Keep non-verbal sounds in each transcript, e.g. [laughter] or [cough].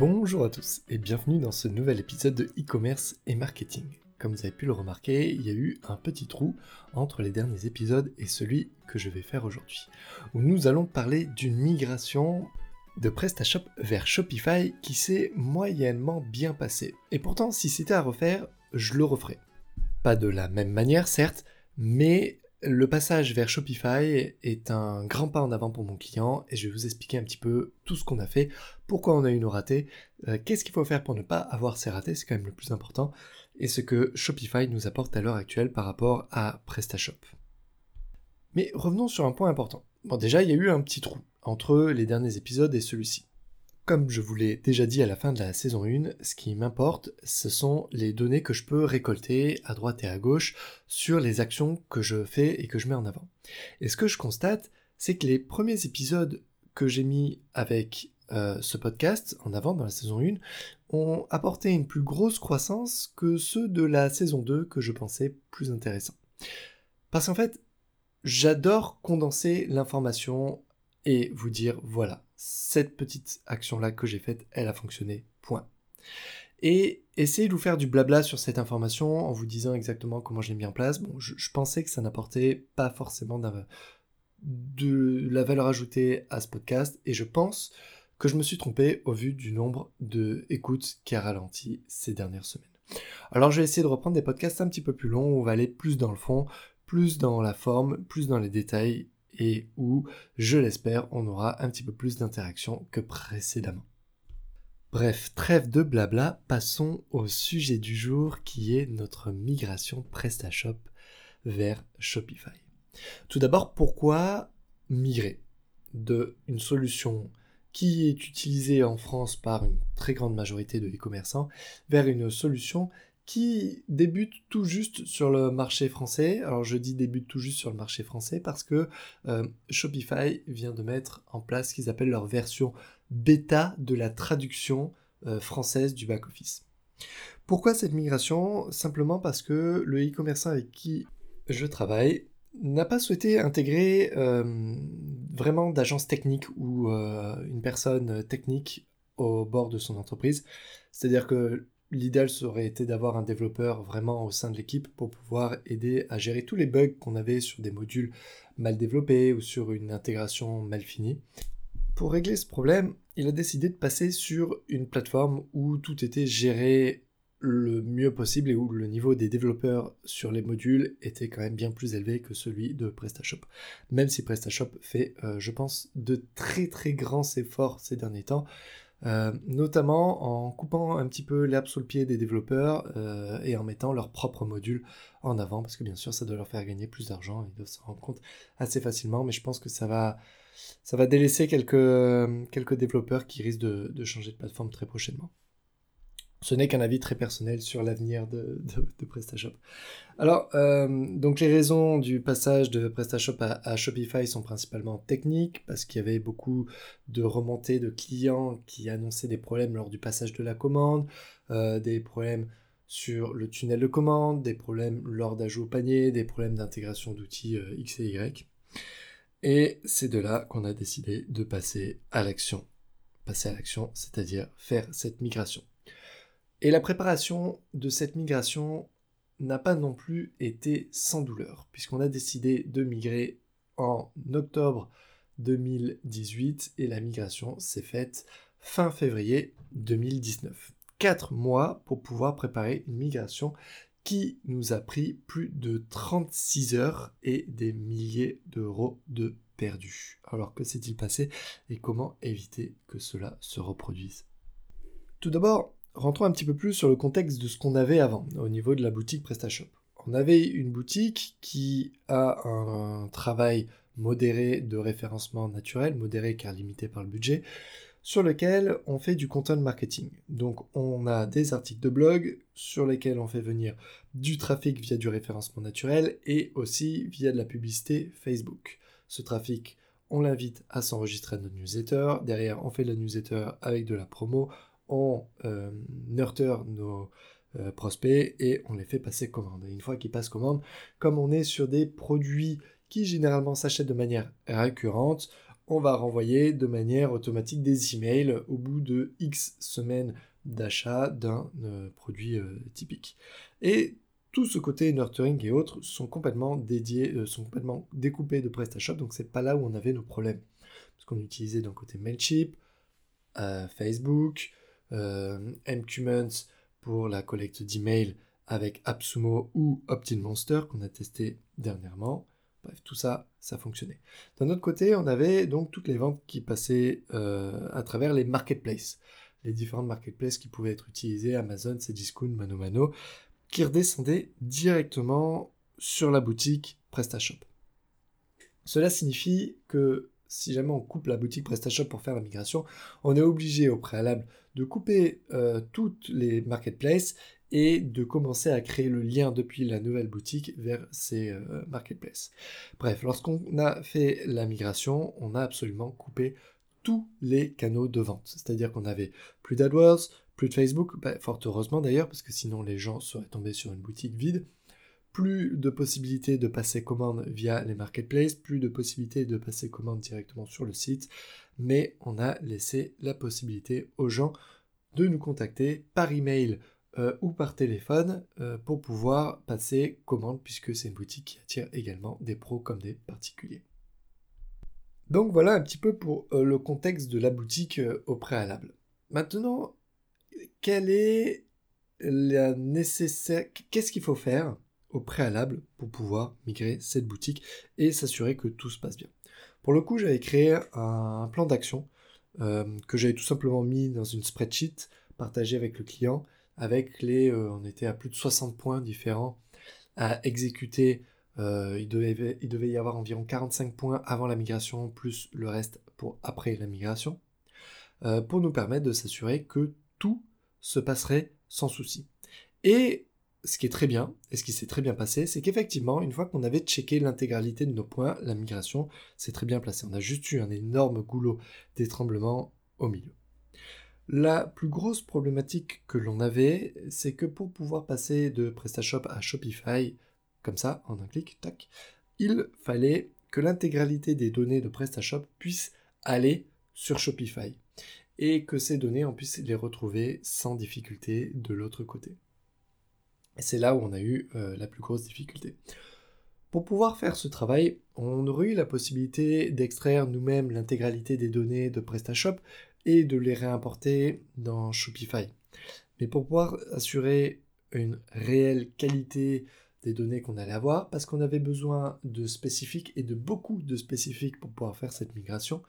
Bonjour à tous et bienvenue dans ce nouvel épisode de e-commerce et marketing. Comme vous avez pu le remarquer, il y a eu un petit trou entre les derniers épisodes et celui que je vais faire aujourd'hui, où nous allons parler d'une migration de PrestaShop vers Shopify qui s'est moyennement bien passée. Et pourtant, si c'était à refaire, je le referais. Pas de la même manière, certes, mais le passage vers Shopify est un grand pas en avant pour mon client et je vais vous expliquer un petit peu tout ce qu'on a fait, pourquoi on a eu nos ratés, euh, qu'est-ce qu'il faut faire pour ne pas avoir ces ratés, c'est quand même le plus important, et ce que Shopify nous apporte à l'heure actuelle par rapport à PrestaShop. Mais revenons sur un point important. Bon déjà, il y a eu un petit trou entre les derniers épisodes et celui-ci. Comme je vous l'ai déjà dit à la fin de la saison 1, ce qui m'importe, ce sont les données que je peux récolter à droite et à gauche sur les actions que je fais et que je mets en avant. Et ce que je constate, c'est que les premiers épisodes que j'ai mis avec euh, ce podcast en avant dans la saison 1 ont apporté une plus grosse croissance que ceux de la saison 2 que je pensais plus intéressants. Parce qu'en fait, j'adore condenser l'information et vous dire voilà, cette petite action-là que j'ai faite, elle a fonctionné, point. Et essayez de vous faire du blabla sur cette information en vous disant exactement comment je l'ai mis en place. Bon, je, pensais que ça n'apportait pas forcément de la valeur ajoutée à ce podcast et je pense que je me suis trompé au vu du nombre de écoutes qui a ralenti ces dernières semaines. Alors je vais essayer de reprendre des podcasts un petit peu plus longs où on va aller plus dans le fond, plus dans la forme, plus dans les détails et où, je l'espère, on aura un petit peu plus d'interaction que précédemment. Bref, trêve de blabla, passons au sujet du jour qui est notre migration PrestaShop vers Shopify. Tout d'abord, pourquoi migrer de une solution qui est utilisée en France par une très grande majorité de e-commerçants vers une solution qui débute tout juste sur le marché français. Alors je dis débute tout juste sur le marché français parce que euh, Shopify vient de mettre en place ce qu'ils appellent leur version bêta de la traduction euh, française du back-office. Pourquoi cette migration? Simplement parce que le e-commerçant avec qui je travaille n'a pas souhaité intégrer euh, vraiment d'agence technique ou une personne technique au bord de son entreprise. C'est-à-dire que l'idéal serait été d'avoir un développeur vraiment au sein de l'équipe pour pouvoir aider à gérer tous les bugs qu'on avait sur des modules mal développés ou sur une intégration mal finie. Pour régler ce problème, il a décidé de passer sur une plateforme où tout était géré le mieux possible et où le niveau des développeurs sur les modules était quand même bien plus élevé que celui de PrestaShop. Même si PrestaShop fait, euh, je pense, de très très grands efforts ces derniers temps euh, notamment en coupant un petit peu l'herbe sous le pied des développeurs euh, et en mettant leurs propres modules en avant, parce que bien sûr ça doit leur faire gagner plus d'argent, ils doivent s'en rendre compte assez facilement, mais je pense que ça va, ça va délaisser quelques, quelques développeurs qui risquent de changer de plateforme très prochainement. Ce n'est qu'un avis très personnel sur l'avenir de, PrestaShop. Alors, euh, donc les raisons du passage de PrestaShop à, Shopify sont principalement techniques, parce qu'il y avait beaucoup de remontées de clients qui annonçaient des problèmes lors du passage de la commande, euh, des problèmes sur le tunnel de commande, des problèmes lors d'ajout au panier, des problèmes d'intégration d'outils euh, X et Y. Et c'est de là qu'on a décidé de passer à l'action. Passer à l'action, c'est-à-dire faire cette migration. Et la préparation de cette migration n'a pas non plus été sans douleur, puisqu'on a décidé de migrer en octobre 2018 et la migration s'est faite fin février 2019. Quatre mois pour pouvoir préparer une migration qui nous a pris plus de 36 heures et des milliers d'euros de perdus. Alors que s'est-il passé et comment éviter que cela se reproduise? Tout d'abord, rentrons un petit peu plus sur le contexte de ce qu'on avait avant, au niveau de la boutique PrestaShop. On avait une boutique qui a un travail modéré de référencement naturel, modéré car limité par le budget, sur lequel on fait du content marketing. Donc on a des articles de blog sur lesquels on fait venir du trafic via du référencement naturel et aussi via de la publicité Facebook. Ce trafic, on l'invite à s'enregistrer à notre newsletter. Derrière, on fait de la newsletter avec de la promo on euh, nos euh, prospects et on les fait passer commande. Et une fois qu'ils passent commande, comme on est sur des produits qui généralement s'achètent de manière récurrente, on va renvoyer de manière automatique des emails au bout de X semaines d'achat d'un euh, produit euh, typique. Et tout ce côté nurturing et autres sont complètement dédiés, sont complètement découpés de PrestaShop, donc c'est pas là où on avait nos problèmes. Parce qu'on utilisait d'un côté Mailchimp, Facebook, MQMonths pour la collecte d'emails avec AppSumo ou OptinMonster qu'on a testé dernièrement. Bref, tout ça, ça fonctionnait. D'un autre côté, on avait donc toutes les ventes qui passaient à travers les marketplaces les différentes marketplaces qui pouvaient être utilisées, Amazon, Cdiscount, Mano Mano, qui redescendaient directement sur la boutique PrestaShop. Cela signifie que si jamais on coupe la boutique PrestaShop pour faire la migration, on est obligé au préalable de couper euh, toutes les marketplaces et de commencer à créer le lien depuis la nouvelle boutique vers ces euh, marketplaces. Bref, lorsqu'on a fait la migration, on a absolument coupé tous les canaux de vente. C'est-à-dire qu'on avait plus d'AdWords, plus de Facebook, bah, fort heureusement d'ailleurs, parce que sinon les gens seraient tombés sur une boutique vide. Plus de possibilités de passer commande via les marketplaces, plus de possibilités de passer commande directement sur le site, mais on a laissé la possibilité aux gens de nous contacter par email euh, ou par téléphone euh, pour pouvoir passer commande puisque c'est une boutique qui attire également des pros comme des particuliers. Donc voilà un petit peu pour euh, le contexte de la boutique au préalable. Maintenant, quelle est la nécessaire Qu'est-ce qu'il faut faire au préalable pour pouvoir migrer cette boutique et s'assurer que tout se passe bien Pour le coup, j'avais créé un plan d'action euh, que j'avais tout simplement mis dans une spreadsheet partagée avec le client avec les on était à plus de 60 points différents à exécuter euh, il, devait, il, devait, y avoir environ 45 points avant la migration, plus le reste pour après la migration, euh, pour nous permettre de s'assurer que tout se passerait sans souci. Et ce qui est très bien, et ce qui s'est très bien passé, c'est qu'effectivement, une fois qu'on avait checké l'intégralité de nos points, la migration s'est très bien placée. On a juste eu un énorme goulot d'étranglement au milieu. La plus grosse problématique que l'on avait, c'est que pour pouvoir passer de PrestaShop à Shopify, comme ça, en un clic, tac, il fallait que l'intégralité des données de PrestaShop puisse aller sur Shopify et que ces données, on puisse les retrouver sans difficulté de l'autre côté. C'est là où on a eu euh, la plus grosse difficulté. Pour pouvoir faire ce travail, on aurait eu la possibilité d'extraire nous-mêmes l'intégralité des données de PrestaShop et de les réimporter dans Shopify. Mais pour pouvoir assurer une réelle qualité des données qu'on allait avoir parce qu'on avait besoin de spécifiques et de beaucoup de spécifiques pour pouvoir faire cette migration,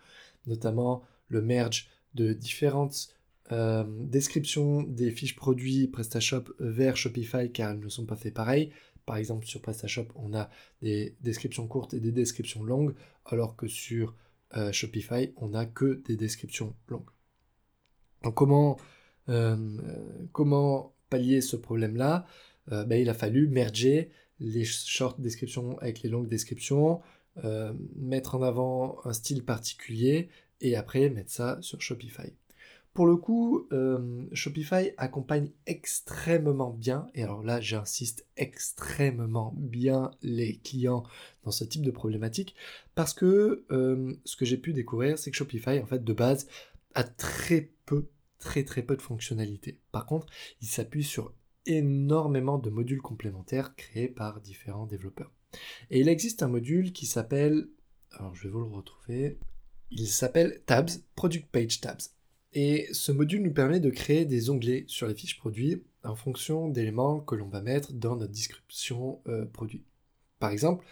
notamment le merge de différentes euh, descriptions des fiches produits PrestaShop vers Shopify car elles ne sont pas faites pareil. Par exemple, sur PrestaShop, on a des descriptions courtes et des descriptions longues, alors que sur euh, Shopify, on n'a que des descriptions longues. Donc comment, euh, comment pallier ce problème-là? Ben, il a fallu merger les short descriptions avec les longues descriptions, mettre en avant un style particulier et après mettre ça sur Shopify. Pour le coup, euh, Shopify accompagne extrêmement bien, et alors là j'insiste extrêmement bien les clients dans ce type de problématique, parce que ce que j'ai pu découvrir, c'est que Shopify, en fait, de base, a très peu, très très peu de fonctionnalités. Par contre, il s'appuie sur énormément de modules complémentaires créés par différents développeurs. Et il existe un module qui s'appelle, alors je vais vous le retrouver, il s'appelle Tabs, Product Page Tabs. Et ce module nous permet de créer des onglets sur les fiches produits en fonction d'éléments que l'on va mettre dans notre description euh, produit. Par exemple,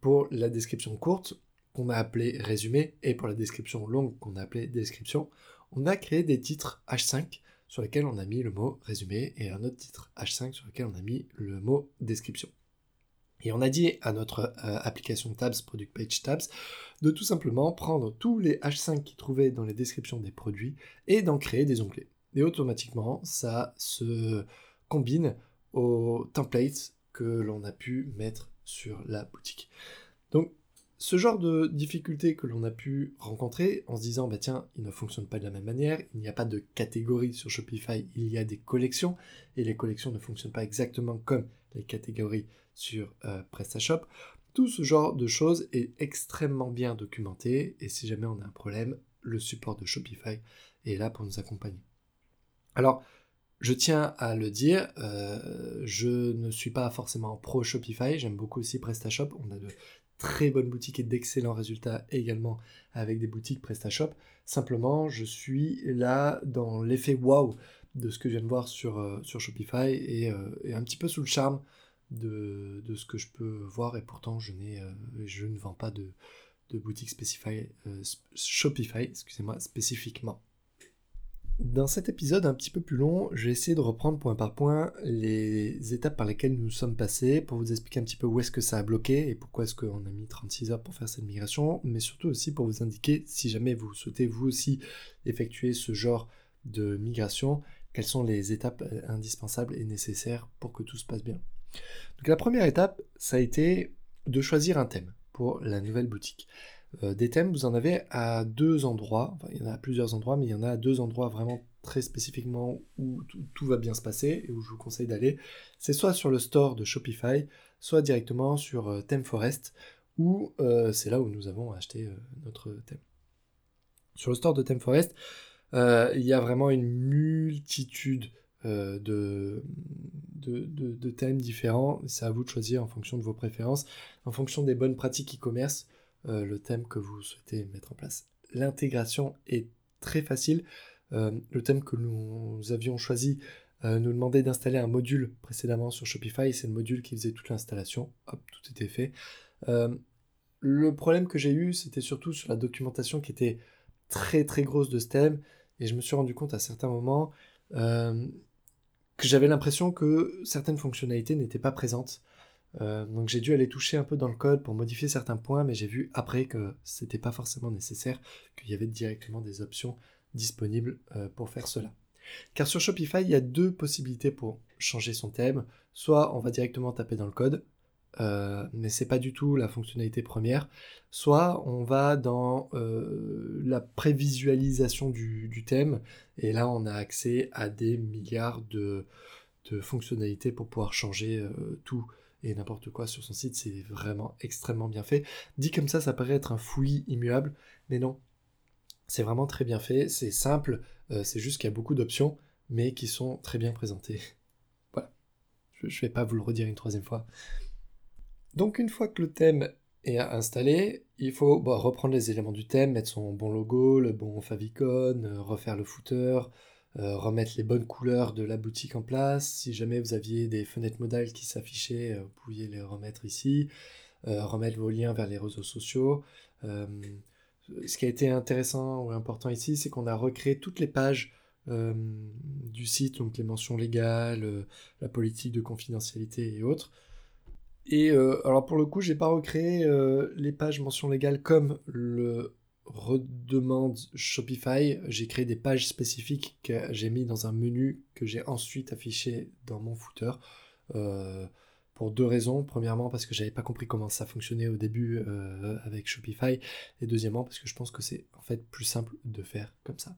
pour la description courte, qu'on a appelé résumé, et pour la description longue, qu'on a appelé description, on a créé des titres H5 sur lequel on a mis le mot résumé et un autre titre H5 sur lequel on a mis le mot description. Et on a dit à notre euh, application Tabs, Product Page Tabs, de tout simplement prendre tous les H5 qui trouvaient dans les descriptions des produits et d'en créer des onglets. Et automatiquement, ça se combine aux templates que l'on a pu mettre sur la boutique. Donc ce genre de difficultés que l'on a pu rencontrer en se disant bah tiens il ne fonctionne pas de la même manière, il n'y a pas de catégorie sur Shopify, il y a des collections et les collections ne fonctionnent pas exactement comme les catégories sur euh, PrestaShop. Tout ce genre de choses est extrêmement bien documenté et si jamais on a un problème, le support de Shopify est là pour nous accompagner. Alors, je tiens à le dire, euh, je ne suis pas forcément pro Shopify, j'aime beaucoup aussi PrestaShop, on a de très bonnes boutiques et d'excellents résultats également avec des boutiques PrestaShop. Simplement, je suis là dans l'effet wow de ce que je viens de voir sur, euh, sur Shopify et, euh, et, un petit peu sous le charme de, de, ce que je peux voir et pourtant je, n'ai, je ne vends pas de, de boutique Shopify excusez-moi, spécifiquement. Dans cet épisode un petit peu plus long, je vais essayer de reprendre point par point les étapes par lesquelles nous sommes passés pour vous expliquer un petit peu où est-ce que ça a bloqué et pourquoi est-ce qu'on a mis 36 heures pour faire cette migration, mais surtout aussi pour vous indiquer si jamais vous souhaitez vous aussi effectuer ce genre de migration, quelles sont les étapes euh, indispensables et nécessaires pour que tout se passe bien. Donc la première étape, ça a été de choisir un thème pour la nouvelle boutique. Euh, des thèmes, vous en avez à deux endroits, enfin, il y en a à plusieurs endroits, mais il y en a à deux endroits vraiment très spécifiquement où tout va bien se passer et où je vous conseille d'aller. C'est soit sur le store de Shopify, soit directement sur euh, ThemeForest, où euh, c'est là où nous avons acheté notre thème. Sur le store de ThemeForest, il y a vraiment une multitude de, de, thèmes différents. C'est à vous de choisir en fonction de vos préférences, en fonction des bonnes pratiques e-commerce. Euh, le thème que vous souhaitez mettre en place. L'intégration est très facile. Euh, le thème que nous avions choisi euh, nous demandait d'installer un module précédemment sur Shopify, c'est le module qui faisait toute l'installation. Hop, tout était fait. le problème que j'ai eu, c'était surtout sur la documentation qui était très très grosse de ce thème, et je me suis rendu compte à certains moments que j'avais l'impression que certaines fonctionnalités n'étaient pas présentes. Euh, donc j'ai dû aller toucher un peu dans le code pour modifier certains points, mais j'ai vu après que c'était pas forcément nécessaire, qu'il y avait directement des options disponibles euh, pour faire cela. Car sur Shopify, il y a deux possibilités pour changer son thème. Soit on va directement taper dans le code, euh, mais c'est pas du tout la fonctionnalité première. Soit on va dans la prévisualisation du, thème, et là on a accès à des milliards de, fonctionnalités pour pouvoir changer tout et n'importe quoi sur son site, c'est vraiment extrêmement bien fait. Dit comme ça, ça paraît être un fouillis immuable, mais non. C'est vraiment très bien fait, c'est simple, euh, c'est juste qu'il y a beaucoup d'options, mais qui sont très bien présentées. [laughs] voilà. Je ne vais pas vous le redire une troisième fois. Donc une fois que le thème est installé, il faut reprendre les éléments du thème, mettre son bon logo, le bon favicon, euh, refaire le footer, euh, remettre les bonnes couleurs de la boutique en place. Si jamais vous aviez des fenêtres modales qui s'affichaient, euh, vous pouviez les remettre ici. Remettre vos liens vers les réseaux sociaux. ce qui a été intéressant ou important ici, c'est qu'on a recréé toutes les pages du site, donc les mentions légales, la politique de confidentialité et autres. Et alors pour le coup, j'ai pas recréé les pages mentions légales comme le redemande Shopify, j'ai créé des pages spécifiques que j'ai mis dans un menu que j'ai ensuite affiché dans mon footer. Euh, pour deux raisons. Premièrement, parce que j'avais pas compris comment ça fonctionnait au début euh, avec Shopify. Et deuxièmement, parce que je pense que c'est en fait plus simple de faire comme ça.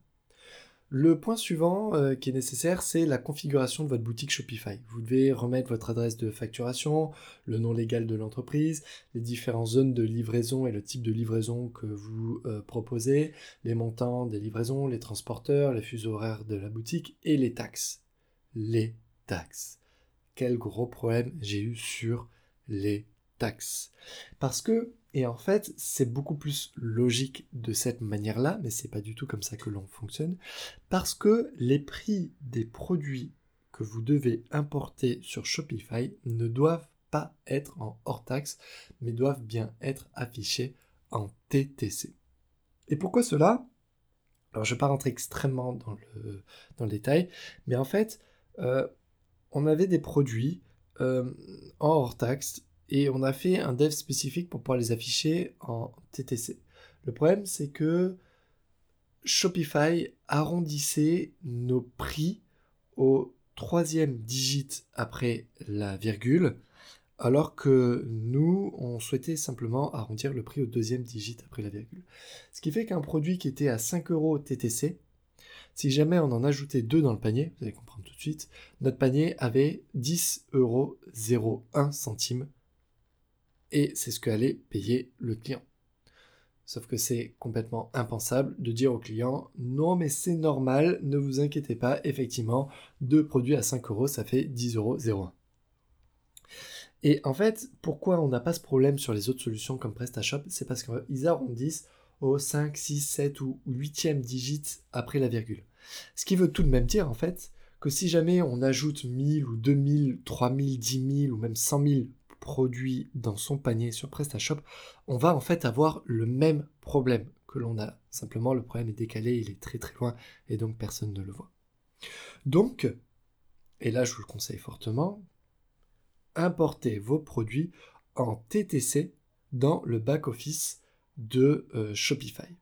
Le point suivant euh, qui est nécessaire, c'est la configuration de votre boutique Shopify. Vous devez remettre votre adresse de facturation, le nom légal de l'entreprise, les différentes zones de livraison et le type de livraison que vous euh, proposez, les montants des livraisons, les transporteurs, les fuseaux horaires de la boutique et les taxes. Les taxes. Quel gros problème j'ai eu sur les taxes. Parce que et en fait, c'est beaucoup plus logique de cette manière-là, mais c'est pas du tout comme ça que l'on fonctionne, parce que les prix des produits que vous devez importer sur Shopify ne doivent pas être en hors taxe, mais doivent bien être affichés en TTC. Et pourquoi cela? Alors je ne vais pas rentrer extrêmement dans le, détail, mais en fait, euh, on avait des produits euh, en hors taxe et on a fait un dev spécifique pour pouvoir les afficher en TTC. Le problème, c'est que Shopify arrondissait nos prix au troisième digit après la virgule, alors que nous, on souhaitait simplement arrondir le prix au deuxième digit après la virgule. Ce qui fait qu'un produit qui était à 5 euros TTC, si jamais on en ajoutait deux dans le panier, vous allez comprendre tout de suite, notre panier avait 10 euros 01 centimes et c'est ce qu'allait payer le client. Sauf que c'est complètement impensable de dire au client non mais c'est normal, ne vous inquiétez pas, effectivement, deux produits à 5 euros, ça fait 10 euros 01. Et en fait, pourquoi on n'a pas ce problème sur les autres solutions comme PrestaShop C'est parce qu'ils arrondissent au 5, 6, 7 ou 8e digit après la virgule. Ce qui veut tout de même dire en fait que si jamais on ajoute 1000 ou 2000, 3000, 10 000 ou même 100 000 produit dans son panier sur PrestaShop, on va en fait avoir le même problème que l'on a. Simplement, le problème est décalé, il est très très loin et donc personne ne le voit. Donc, et là je vous le conseille fortement, importez vos produits en TTC dans le back-office de euh, Shopify.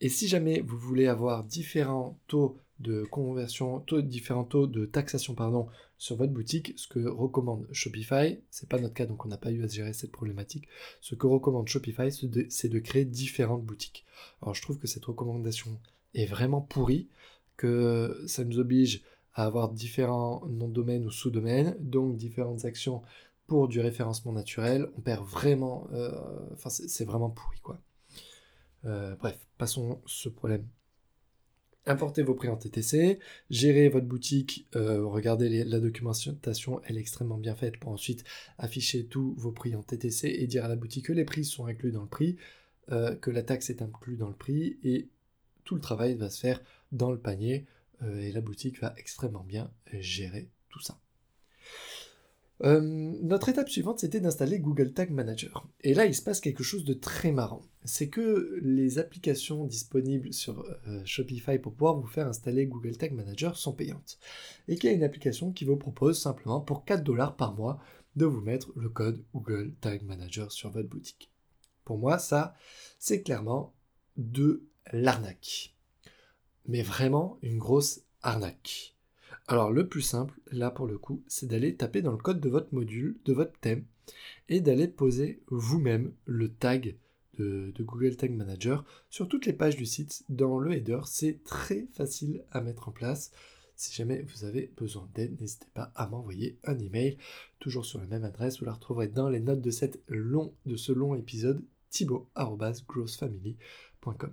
Et si jamais vous voulez avoir différents taux de conversion, différents taux de taxation pardon, sur votre boutique, ce que recommande Shopify, c'est pas notre cas donc on n'a pas eu à gérer cette problématique, ce que recommande Shopify c'est de, créer différentes boutiques. Alors je trouve que cette recommandation est vraiment pourrie, que ça nous oblige à avoir différents noms de domaine ou sous-domaines, donc différentes actions pour du référencement naturel, on perd vraiment, euh, enfin c'est vraiment pourri quoi. Euh, bref, passons ce problème importez vos prix en TTC, gérez votre boutique, euh, regardez la documentation, elle est extrêmement bien faite pour ensuite afficher tous vos prix en TTC et dire à la boutique que les prix sont inclus dans le prix, euh, que la taxe est inclue dans le prix et tout le travail va se faire dans le panier euh, et la boutique va extrêmement bien gérer tout ça. Euh, notre étape suivante, c'était d'installer Google Tag Manager. Et là, il se passe quelque chose de très marrant. C'est que les applications disponibles sur euh, Shopify pour pouvoir vous faire installer Google Tag Manager sont payantes. Et qu'il y a une application qui vous propose simplement pour 4 dollars par mois de vous mettre le code Google Tag Manager sur votre boutique. Pour moi, ça, c'est clairement de l'arnaque. Mais vraiment une grosse arnaque. Alors le plus simple, là pour le coup, c'est d'aller taper dans le code de votre module, de votre thème, et d'aller poser vous-même le tag de, Google Tag Manager sur toutes les pages du site dans le header. C'est très facile à mettre en place. Si jamais vous avez besoin d'aide, n'hésitez pas à m'envoyer un email, toujours sur la même adresse. Vous la retrouverez dans les notes de, long, de ce long épisode, thibaut.growthfamily.com.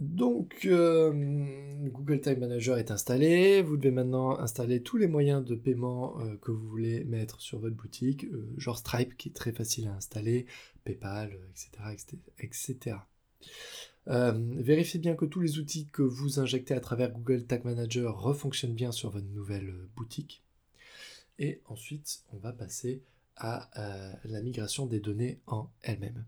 Donc, euh, Google Tag Manager est installé. Vous devez maintenant installer tous les moyens de paiement euh, que vous voulez mettre sur votre boutique, euh, genre Stripe qui est très facile à installer, PayPal, etc. etc. vérifiez bien que tous les outils que vous injectez à travers Google Tag Manager refonctionnent bien sur votre nouvelle boutique. Et ensuite, on va passer à la migration des données en elle-même.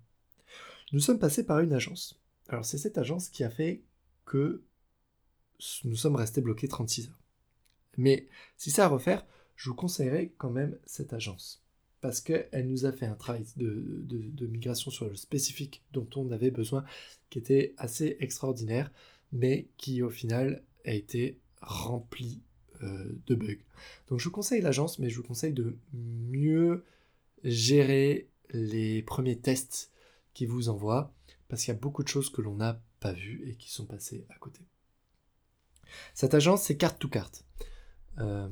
Nous sommes passés par une agence. Alors c'est cette agence qui a fait que nous sommes restés bloqués 36 heures. Mais si c'est à refaire, je vous conseillerais quand même cette agence. Parce qu'elle nous a fait un travail de, migration sur le spécifique dont on avait besoin, qui était assez extraordinaire, mais qui au final a été rempli euh, de bugs. Donc je vous conseille l'agence, mais je vous conseille de mieux gérer les premiers tests qui vous envoient parce qu'il y a beaucoup de choses que l'on n'a pas vues et qui sont passées à côté. Cette agence, c'est Carte to Carte, euh,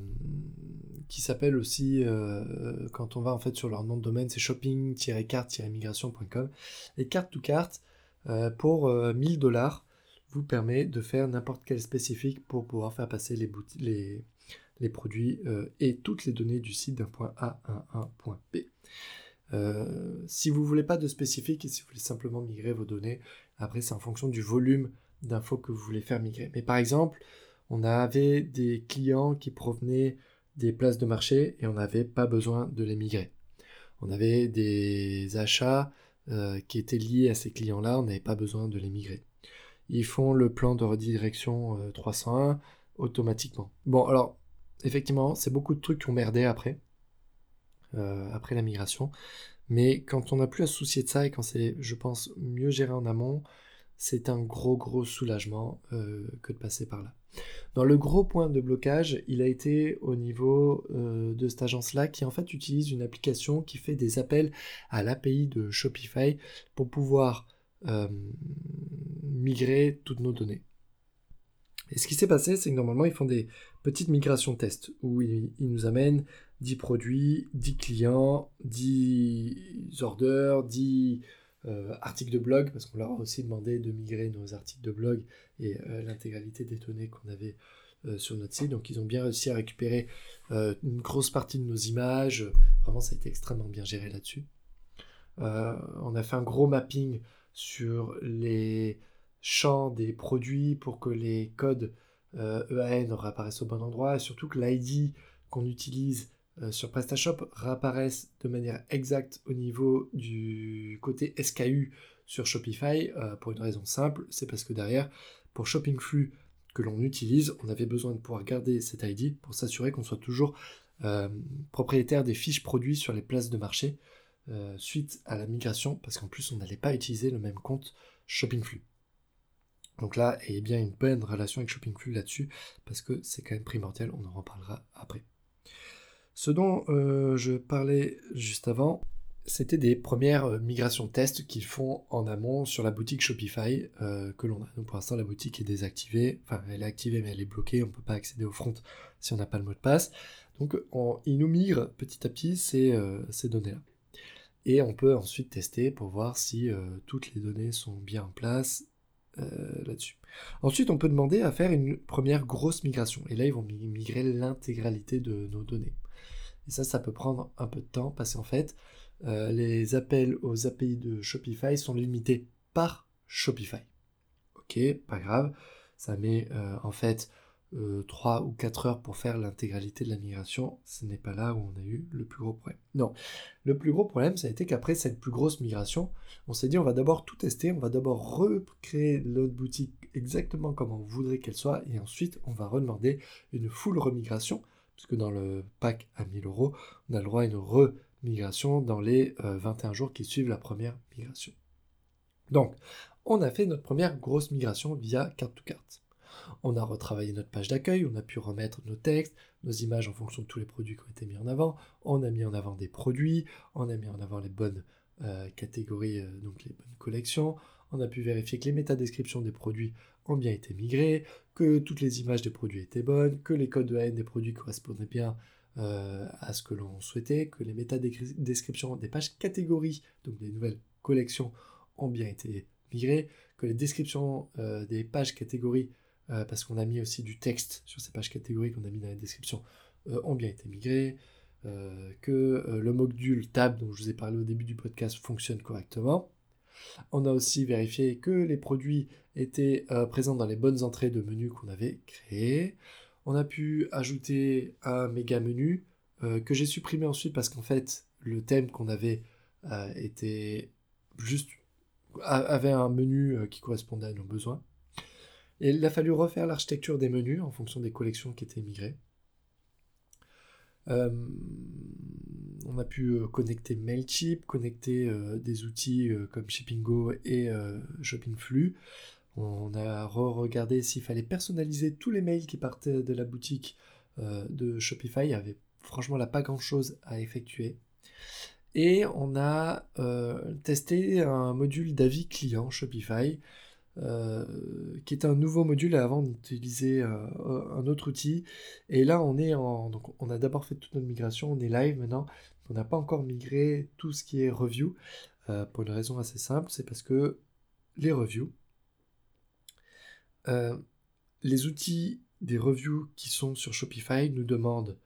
qui s'appelle aussi, euh, quand on va en fait sur leur nom de domaine, c'est shopping-carte-migration.com. Et Carte to Carte, euh, pour 1000 dollars, vous permet de faire n'importe quel spécifique pour pouvoir faire passer les, les, produits et toutes les données du site d'un point A à un point B. Euh, si vous voulez pas de spécifique et si vous voulez simplement migrer vos données, après c'est en fonction du volume d'infos que vous voulez faire migrer. Mais par exemple, on avait des clients qui provenaient des places de marché et on n'avait pas besoin de les migrer. On avait des achats euh, qui étaient liés à ces clients-là, on n'avait pas besoin de les migrer. Ils font le plan de redirection 301 euh, automatiquement. Bon, alors, effectivement, c'est beaucoup de trucs qui ont merdé après. Euh, après la migration. Mais quand on n'a plus à se soucier de ça et quand c'est, je pense, mieux géré en amont, c'est un gros gros soulagement euh, que de passer par là. Dans le gros point de blocage, il a été au niveau euh, de cette agence-là qui en fait utilise une application qui fait des appels à l'API de Shopify pour pouvoir migrer toutes nos données. Et ce qui s'est passé, c'est que normalement, ils font des petites migrations test où ils, nous amènent 10 produits, 10 clients, 10 orders, 10 euh, articles de blog, parce qu'on leur a aussi demandé de migrer nos articles de blog et euh, l'intégralité des données qu'on avait euh, sur notre site. Donc ils ont bien réussi à récupérer une grosse partie de nos images. Vraiment, ça a été extrêmement bien géré là-dessus. on a fait un gros mapping sur les champs des produits pour que les codes EAN e réapparaissent au bon endroit et surtout que l'ID qu'on utilise euh, sur PrestaShop réapparaissent de manière exacte au niveau du côté SKU sur Shopify euh, pour une raison simple, c'est parce que derrière, pour Shopping Flux que l'on utilise, on avait besoin de pouvoir garder cet ID pour s'assurer qu'on soit toujours euh, propriétaire des fiches produits sur les places de marché suite à la migration, parce qu'en plus on n'allait pas utiliser le même compte Shopping Flux. Donc là, il y a bien une bonne relation avec Shopping Flux là-dessus, parce que c'est quand même primordial, on en reparlera après. Ce dont euh, je parlais juste avant, c'était des premières euh, migrations test qu'ils font en amont sur la boutique Shopify euh, que l'on a. Donc pour l'instant, la boutique est désactivée. Enfin, elle est activée, mais elle est bloquée. On ne peut pas accéder au front si on n'a pas le mot de passe. Donc on, ils nous migrent petit à petit ces, ces données-là. Et on peut ensuite tester pour voir si toutes les données sont bien en place là-dessus. Ensuite, on peut demander à faire une première grosse migration. Et là, ils vont migrer l'intégralité de nos données. Et ça, ça peut prendre un peu de temps parce qu'en fait, euh, les appels aux API de Shopify sont limités par Shopify. Ok, pas grave. Ça met euh, en fait 3 euh, ou 4 heures pour faire l'intégralité de la migration. Ce n'est pas là où on a eu le plus gros problème. Non, le plus gros problème, ça a été qu'après cette plus grosse migration, on s'est dit on va d'abord tout tester, on va d'abord recréer notre boutique exactement comme on voudrait qu'elle soit, et ensuite on va redemander une full remigration puisque dans le pack à 1000 euros, on a le droit à une remigration dans les 21 euh, jours qui suivent la première migration. Donc, on a fait notre première grosse migration via carte to carte. On a retravaillé notre page d'accueil, on a pu remettre nos textes, nos images en fonction de tous les produits qui ont été mis en avant, on a mis en avant des produits, on a mis en avant les bonnes euh, catégories, euh, donc les bonnes collections, on a pu vérifier que les métadescriptions des produits ont bien été migrées, que toutes les images des produits étaient bonnes, que les codes de haine des produits correspondaient bien euh, à ce que l'on souhaitait, que les métadescriptions des pages catégories, donc des nouvelles collections, ont bien été migrées, que les descriptions euh, des pages catégories, euh, parce qu'on a mis aussi du texte sur ces pages catégories qu'on a mis dans la description, ont bien été migrées, que le module tab dont je vous ai parlé au début du podcast fonctionne correctement. On a aussi vérifié que les produits étaient euh, présents dans les bonnes entrées de menu qu'on avait créées. On a pu ajouter un méga menu euh, que j'ai supprimé ensuite parce qu'en fait le thème qu'on avait euh, était juste avait un menu qui correspondait à nos besoins. Il a fallu refaire l'architecture des menus en fonction des collections qui étaient migrées. On a pu euh, connecter Mailchimp, connecter euh, des outils comme ShippingGo et ShoppingFlux. On a re-regardé s'il fallait personnaliser tous les mails qui partaient de la boutique de Shopify. Il y avait franchement pas grand chose à effectuer. Et on a testé un module d'avis client Shopify euh, qui est un nouveau module avant d'utiliser euh, un autre outil. Et là, on est on a d'abord fait toute notre migration, on est live maintenant. On n'a pas encore migré tout ce qui est review euh, pour une raison assez simple, c'est parce que les reviews, les outils des reviews qui sont sur Shopify nous demandent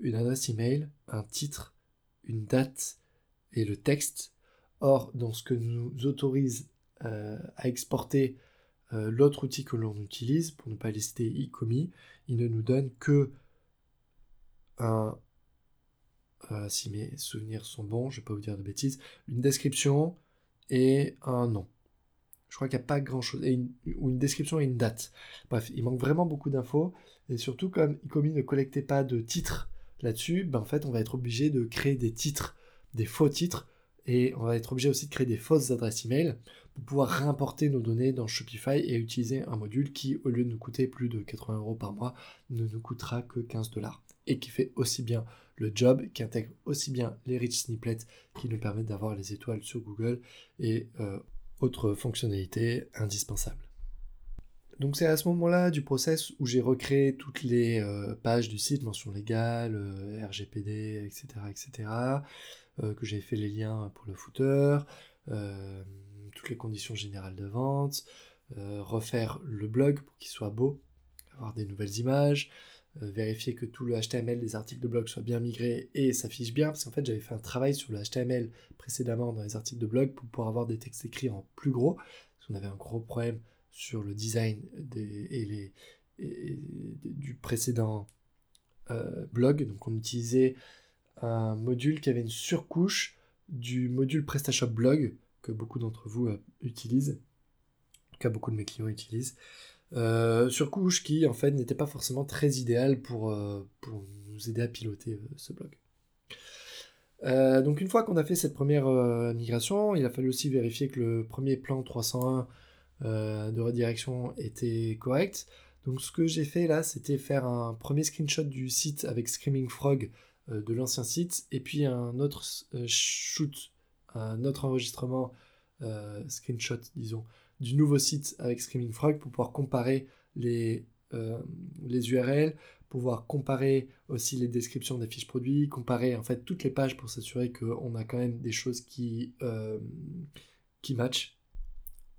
une adresse email, un titre, une date et le texte. Or, dans ce que nous autorise euh, à exporter euh, l'autre outil que l'on utilise, pour ne pas lister icomi, il ne nous donne que un, euh, si mes souvenirs sont bons, je ne vais pas vous dire de bêtises, une description et un nom. Je crois qu'il n'y a pas grand chose, ou une description et une date. Bref, il manque vraiment beaucoup d'infos, et surtout comme Icomi ne collectait pas de titres là-dessus, ben en fait on va être obligé de créer des titres, des faux titres, et on va être obligé aussi de créer des fausses adresses email pour pouvoir réimporter nos données dans Shopify et utiliser un module qui, au lieu de nous coûter plus de 80 euros par mois, ne nous coûtera que 15 dollars et qui fait aussi bien le job, qui intègre aussi bien les rich snippets qui nous permettent d'avoir les étoiles sur Google et euh, autres fonctionnalités indispensables. Donc c'est à ce moment-là du process où j'ai recréé toutes les euh, pages du site, mention légale, euh, RGPD, etc., etc., euh, que j'ai fait les liens pour le footer, toutes les conditions générales de vente, refaire le blog pour qu'il soit beau, avoir des nouvelles images, vérifier que tout le HTML des articles de blog soit bien migré et s'affiche bien, parce qu'en fait j'avais fait un travail sur le HTML précédemment dans les articles de blog pour pouvoir avoir des textes écrits en plus gros, parce qu'on avait un gros problème sur le design des, et les, du précédent euh, blog. Donc on utilisait un module qui avait une surcouche du module PrestaShop Blog que beaucoup d'entre vous euh, utilisent, que beaucoup de mes clients utilisent. Euh, surcouche qui en fait n'était pas forcément très idéale pour, pour nous aider à piloter ce blog. donc une fois qu'on a fait cette première migration, il a fallu aussi vérifier que le premier plan 301 euh, de redirection était correct. Donc ce que j'ai fait là, c'était faire un premier screenshot du site avec Screaming Frog euh, de l'ancien site, et puis un autre euh, shoot, un autre enregistrement, screenshot disons, du nouveau site avec Screaming Frog pour pouvoir comparer les, les URL, pouvoir comparer aussi les descriptions des fiches produits, comparer en fait toutes les pages pour s'assurer qu'on a quand même des choses qui, qui matchent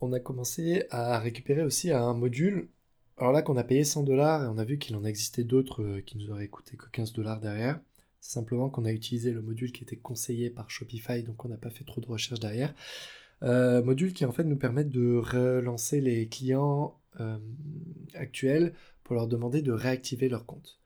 on a commencé à récupérer aussi un module. Alors là, qu'on a payé 100 dollars et on a vu qu'il en existait d'autres euh, qui nous auraient coûté que 15 dollars derrière. Simplement qu'on a utilisé le module qui était conseillé par Shopify, donc on n'a pas fait trop de recherche derrière. Euh, module qui en fait nous permet de relancer les clients euh, actuels pour leur demander de réactiver leur compte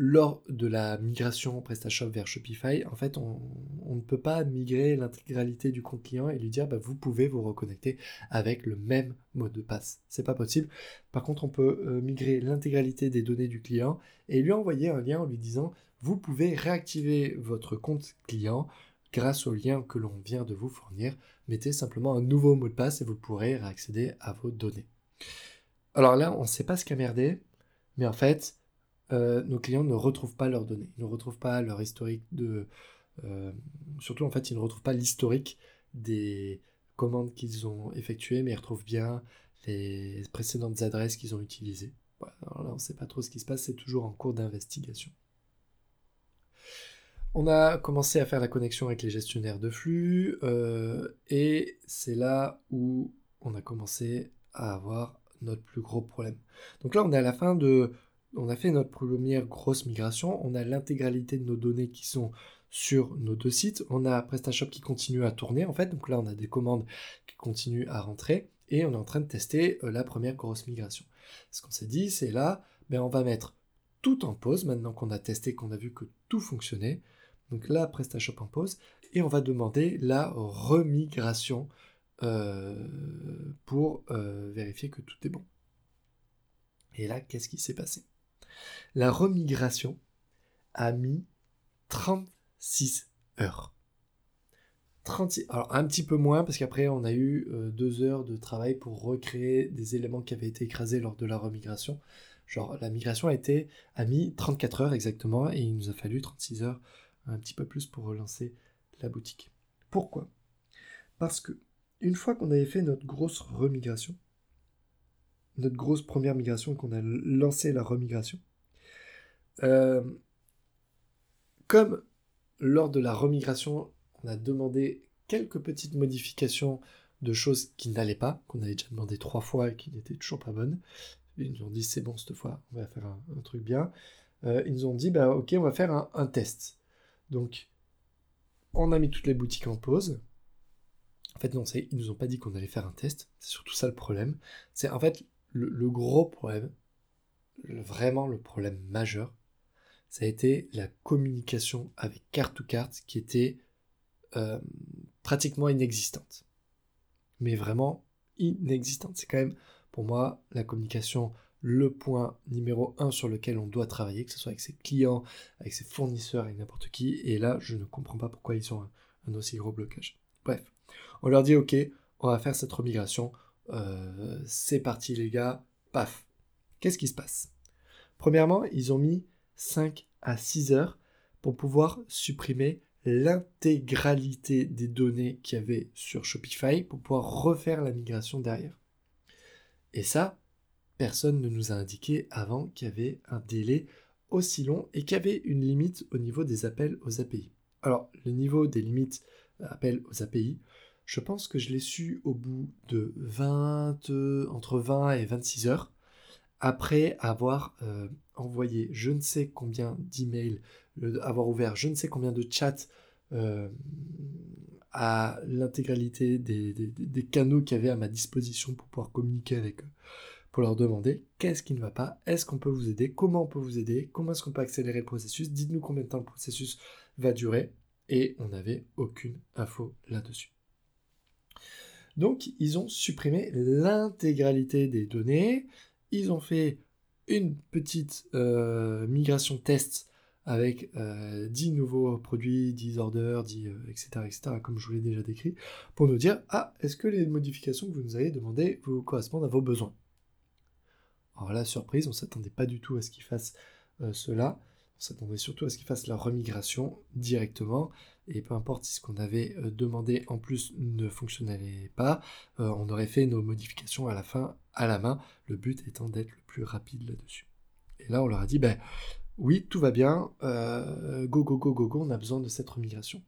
lors de la migration PrestaShop vers Shopify, en fait, on, ne peut pas migrer l'intégralité du compte client et lui dire bah, vous pouvez vous reconnecter avec le même mot de passe. C'est pas possible. Par contre, on peut euh, migrer l'intégralité des données du client et lui envoyer un lien en lui disant vous pouvez réactiver votre compte client grâce au lien que l'on vient de vous fournir. Mettez simplement un nouveau mot de passe et vous pourrez réaccéder à vos données. Alors là, on ne sait pas ce qu'a merdé, mais en fait, euh, nos clients ne retrouvent pas leurs données, ils ne retrouvent pas leur historique de... Euh, surtout en fait, ils ne retrouvent pas l'historique des commandes qu'ils ont effectuées, mais ils retrouvent bien les précédentes adresses qu'ils ont utilisées. alors là, on ne sait pas trop ce qui se passe, c'est toujours en cours d'investigation. On a commencé à faire la connexion avec les gestionnaires de flux, euh, et c'est là où on a commencé à avoir notre plus gros problème. Donc là, on est à la fin de on a fait notre première grosse migration, on a l'intégralité de nos données qui sont sur nos deux sites, on a PrestaShop qui continue à tourner en fait, donc là on a des commandes qui continuent à rentrer, et on est en train de tester euh, la première grosse migration. Ce qu'on s'est dit, c'est là, ben, on va mettre tout en pause, maintenant qu'on a testé, qu'on a vu que tout fonctionnait, donc là PrestaShop en pause, et on va demander la remigration euh, pour euh, vérifier que tout est bon. Et là, qu'est-ce qui s'est passé? La remigration a mis 36 heures. 36, alors un petit peu moins parce qu'après on a eu euh, deux heures de travail pour recréer des éléments qui avaient été écrasés lors de la remigration. Genre la migration a été a mis 34 heures exactement et il nous a fallu 36 heures un petit peu plus pour relancer la boutique. Pourquoi? Parce que une fois qu'on avait fait notre grosse remigration, notre grosse première migration qu'on a lancé la remigration, euh, comme lors de la remigration, on a demandé quelques petites modifications de choses qui n'allaient pas, qu'on avait déjà demandé trois fois et qui n'étaient toujours pas bonnes. Ils nous ont dit c'est bon cette fois, on va faire un, truc bien. Euh, ils nous ont dit bah ok on va faire un, un, test. Donc on a mis toutes les boutiques en pause. En fait non, ils nous ont pas dit qu'on allait faire un test. C'est surtout ça le problème. C'est en fait le, gros problème, vraiment le problème majeur, ça a été la communication avec carte to carte qui était euh, pratiquement inexistante. Mais vraiment inexistante. C'est quand même pour moi la communication le point numéro un sur lequel on doit travailler, que ce soit avec ses clients, avec ses fournisseurs, avec n'importe qui. Et là, je ne comprends pas pourquoi ils ont un, aussi gros blocage. Bref, on leur dit ok, on va faire cette remigration. Euh, c'est parti les gars, paf. Qu'est-ce qui se passe? Premièrement, ils ont mis 5 à 6 heures pour pouvoir supprimer l'intégralité des données qu'il y avait sur Shopify pour pouvoir refaire la migration derrière. Et ça, personne ne nous a indiqué avant qu'il y avait un délai aussi long et qu'il y avait une limite au niveau des appels aux API. Alors, le niveau des limites appels aux API, je pense que je l'ai su au bout de 20, entre 20 et 26 heures, après avoir euh, envoyé je ne sais combien d'emails, avoir ouvert je ne sais combien de chats euh, à l'intégralité des, des, canaux qu'il y avait à ma disposition pour pouvoir communiquer avec eux, pour leur demander qu'est-ce qui ne va pas, est-ce qu'on peut vous aider, comment on peut vous aider, comment est-ce qu'on peut accélérer le processus, dites-nous combien de temps le processus va durer, et on n'avait aucune info là-dessus. Donc, ils ont supprimé l'intégralité des données. Ils ont fait une petite euh, migration test avec 10 euh, nouveaux produits, 10 orders, 10, etc., etc., comme je vous l'ai déjà décrit, pour nous dire, ah, est-ce que les modifications que vous nous avez demandées vous correspondent à vos besoins? Alors la surprise, on ne s'attendait pas du tout à ce qu'ils fassent euh, cela. On s'attendait surtout à ce qu'ils fassent la remigration directement. Et peu importe si ce qu'on avait euh, demandé en plus ne fonctionnait pas, euh, on aurait fait nos modifications à la fin à la main, le but étant d'être le plus rapide là-dessus. Et là, on leur a dit, ben oui, tout va bien, euh, go, go, go, go, go, on a besoin de cette remigration.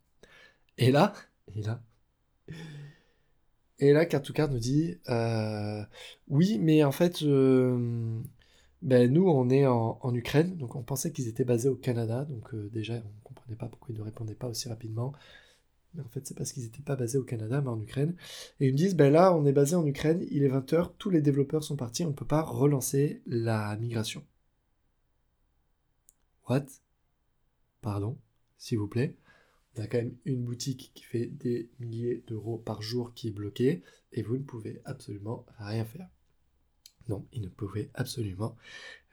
Et là, et là, et là, Car2Card nous dit, oui, mais en fait, ben, nous, on est en, Ukraine, donc on pensait qu'ils étaient basés au Canada, donc euh, déjà, on ne comprenait pas pourquoi ils ne répondaient pas aussi rapidement. Mais en fait, c'est parce qu'ils n'étaient pas basés au Canada, mais en Ukraine. Et ils me disent, ben là, on est basé en Ukraine, il est 20h, tous les développeurs sont partis, on ne peut pas relancer la migration. What? Pardon, s'il vous plaît. On a quand même une boutique qui fait des milliers d'euros par jour qui est bloquée, et vous ne pouvez absolument rien faire. Non, il ne pouvait absolument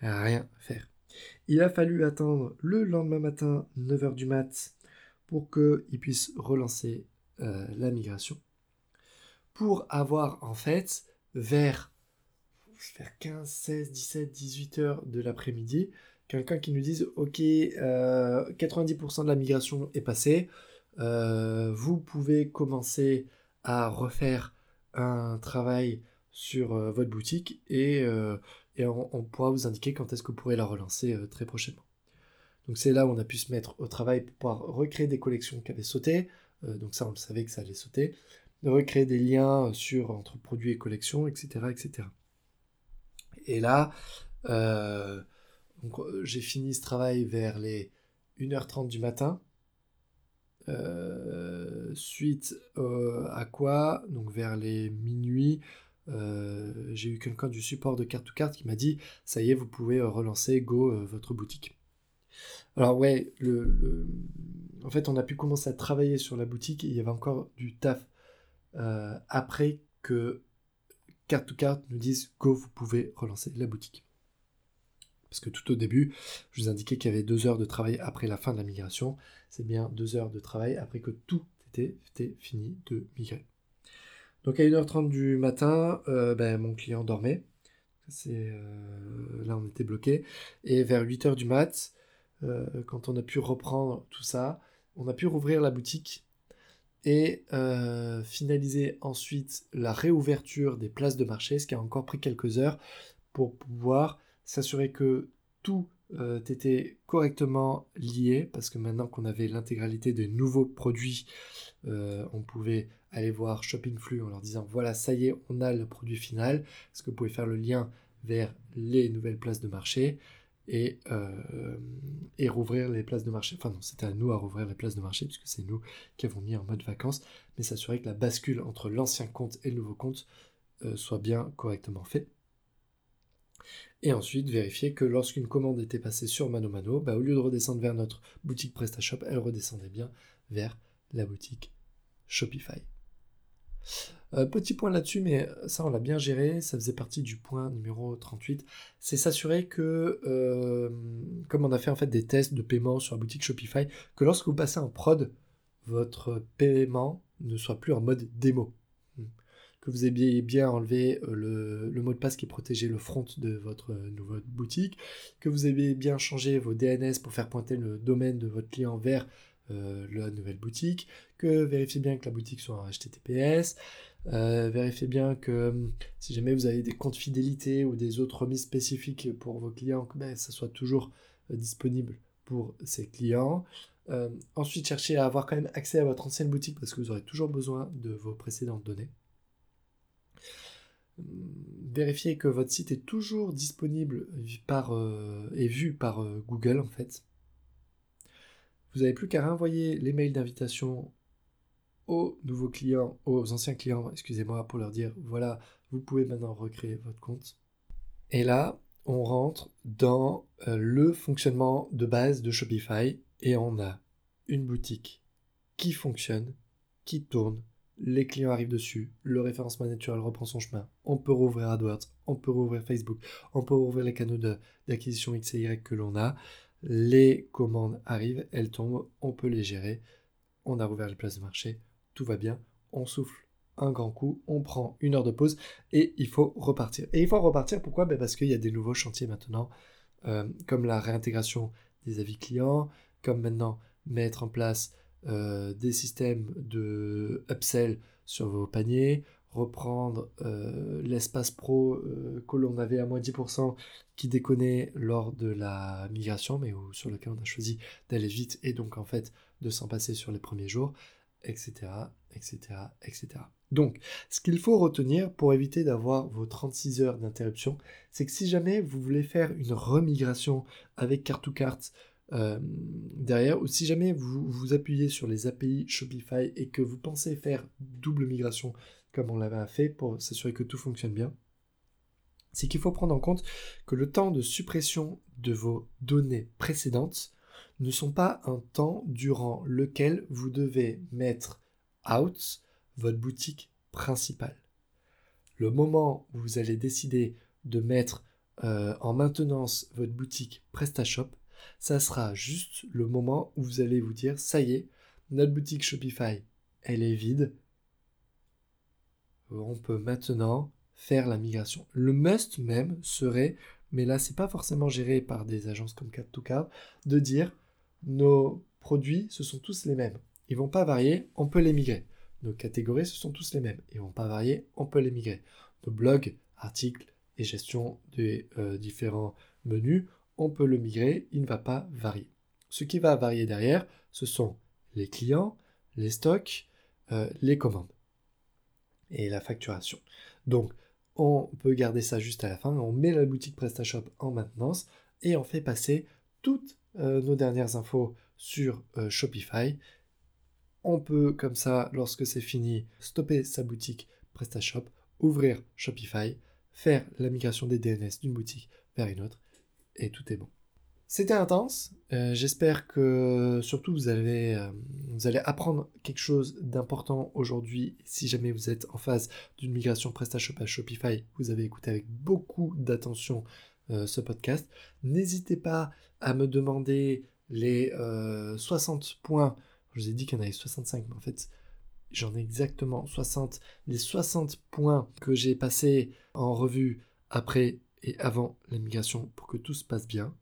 rien faire. Il a fallu attendre le lendemain matin, 9h du mat, pour qu'il puisse relancer euh, la migration. Pour avoir en fait vers, vers 15, 16, 17, 18 heures de l'après-midi, quelqu'un qui nous dise Ok, 90% euh, de la migration est passée, euh, vous pouvez commencer à refaire un travail sur euh, votre boutique et, euh, on, pourra vous indiquer quand est-ce que vous pourrez la relancer très prochainement. Donc c'est là où on a pu se mettre au travail pour pouvoir recréer des collections qui avaient sauté. donc ça, on le savait que ça allait sauter. Recréer des liens sur, entre produits et collections, etc. etc. Et là, j'ai fini ce travail vers les 1h30 du matin. suite à quoi Donc vers les minuit, euh, j'ai eu quelqu'un du support de carte to carte qui m'a dit ça y est, vous pouvez euh, relancer Go euh, votre boutique. Alors ouais, le, en fait, on a pu commencer à travailler sur la boutique et il y avait encore du taf après que carte to carte nous dise Go, vous pouvez relancer la boutique. Parce que tout au début, je vous indiquais qu'il y avait deux heures de travail après la fin de la migration. C'est bien deux heures de travail après que tout était fini de migrer. Donc à 1h30 du matin, euh, ben, mon client dormait. Euh, là, on était bloqué. Et vers 8h du mat, euh, quand on a pu reprendre tout ça, on a pu rouvrir la boutique et finaliser ensuite la réouverture des places de marché, ce qui a encore pris quelques heures pour pouvoir s'assurer que tout était correctement lié, parce que maintenant qu'on avait l'intégralité des nouveaux produits, on pouvait aller voir Shopping Flux en leur disant voilà, ça y est, on a le produit final. Est-ce que vous pouvez faire le lien vers les nouvelles places de marché et, euh, et rouvrir les places de marché? Enfin non, c'était à nous à rouvrir les places de marché puisque c'est nous qui avons mis en mode vacances, mais s'assurer que la bascule entre l'ancien compte et le nouveau compte euh, soit bien correctement fait. Et ensuite vérifier que lorsqu'une commande était passée sur Mano Mano, bah, au lieu de redescendre vers notre boutique PrestaShop, elle redescendait bien vers la boutique Shopify. Euh, petit point là-dessus, mais ça on l'a bien géré, ça faisait partie du point numéro 38, c'est s'assurer que, euh, comme on a fait en fait des tests de paiement sur la boutique Shopify, que lorsque vous passez en prod, votre paiement ne soit plus en mode démo. Que vous ayez bien enlevé euh, le, mot de passe qui protégeait le front de votre nouvelle boutique, que vous ayez bien changé vos DNS pour faire pointer le domaine de votre client vers la nouvelle boutique, que vérifiez bien que la boutique soit en HTTPS, Euh, vérifiez bien que hum, si jamais vous avez des comptes fidélité ou des autres remises spécifiques pour vos clients, que ben, ça soit toujours euh, disponible pour ces clients. Euh, ensuite, cherchez à avoir quand même accès à votre ancienne boutique parce que vous aurez toujours besoin de vos précédentes données. Vérifiez que votre site est toujours disponible par, et vu par Google en fait. Vous n'avez plus qu'à renvoyer les mails d'invitation aux nouveaux clients, aux anciens clients, excusez-moi, pour leur dire voilà, vous pouvez maintenant recréer votre compte. Et là, on rentre dans euh, le fonctionnement de base de Shopify et on a une boutique qui fonctionne, qui tourne, les clients arrivent dessus, le référencement naturel reprend son chemin, on peut rouvrir AdWords, on peut rouvrir Facebook, on peut rouvrir les canaux d'acquisition X et Y que l'on a, les commandes arrivent, elles tombent, on peut les gérer, on a rouvert les places de marché, tout va bien, on souffle un grand coup, on prend une heure de pause et il faut repartir. Et il faut repartir pourquoi? Ben Parce qu'il y a des nouveaux chantiers maintenant, euh, comme la réintégration des avis clients, comme maintenant mettre en place euh, des systèmes de upsell sur vos paniers, reprendre euh, l'espace pro que l'on avait à moins 10% qui déconnait lors de la migration, mais sur lequel on a choisi d'aller vite et donc en fait de s'en passer sur les premiers jours etc., etc., etc. Donc, ce qu'il faut retenir pour éviter d'avoir vos 36 heures d'interruption, c'est que si jamais vous voulez faire une remigration avec carte to carte euh, derrière, ou si jamais vous vous appuyez sur les API Shopify et que vous pensez faire double migration comme on l'avait fait pour s'assurer que tout fonctionne bien, c'est qu'il faut prendre en compte que le temps de suppression de vos données précédentes ne sont pas un temps durant lequel vous devez mettre out votre boutique principale. Le moment où vous allez décider de mettre euh, en maintenance votre boutique PrestaShop, ça sera juste le moment où vous allez vous dire ça y est, notre boutique Shopify, elle est vide. On peut maintenant faire la migration. Le must même serait, mais là c'est pas forcément géré par des agences comme cat 2 de dire nos produits, ce sont tous les mêmes. Ils vont pas varier, on peut les migrer. Nos catégories, ce sont tous les mêmes. Ils vont pas varier, on peut les migrer. Nos blogs, articles et gestion des euh, différents menus, on peut le migrer, il ne va pas varier. Ce qui va varier derrière, ce sont les clients, les stocks, euh, les commandes et la facturation. Donc, on peut garder ça juste à la fin, on met la boutique PrestaShop en maintenance et on fait passer toutes euh, nos dernières infos sur euh, Shopify. On peut comme ça, lorsque c'est fini, stopper sa boutique PrestaShop, ouvrir Shopify, faire la migration des DNS d'une boutique vers une autre, et tout est bon. C'était intense. Euh, j'espère que surtout vous allez, vous allez apprendre quelque chose d'important aujourd'hui. Si jamais vous êtes en phase d'une migration PrestaShop à Shopify, vous avez écouté avec beaucoup d'attention ce podcast. N'hésitez pas à me demander les 60 euh, points. Je vous ai dit qu'il y en avait 65, mais en fait, j'en ai exactement 60. Les 60 points que j'ai passés en revue après et avant la migration pour que tout se passe bien.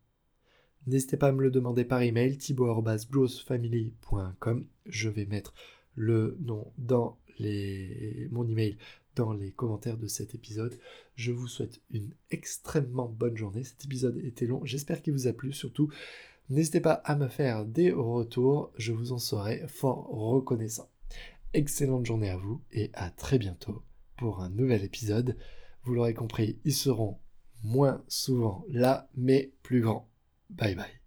N'hésitez pas à me le demander par email, thibaut.growthfamily.com. Je vais mettre le nom dans les, mon email dans les commentaires de cet épisode. Je vous souhaite une extrêmement bonne journée. Cet épisode était long, j'espère qu'il vous a plu. Surtout, n'hésitez pas à me faire des retours, je vous en serai fort reconnaissant. Excellente journée à vous et à très bientôt pour un nouvel épisode. Vous l'aurez compris, ils seront moins souvent là, mais plus grands. Bye bye.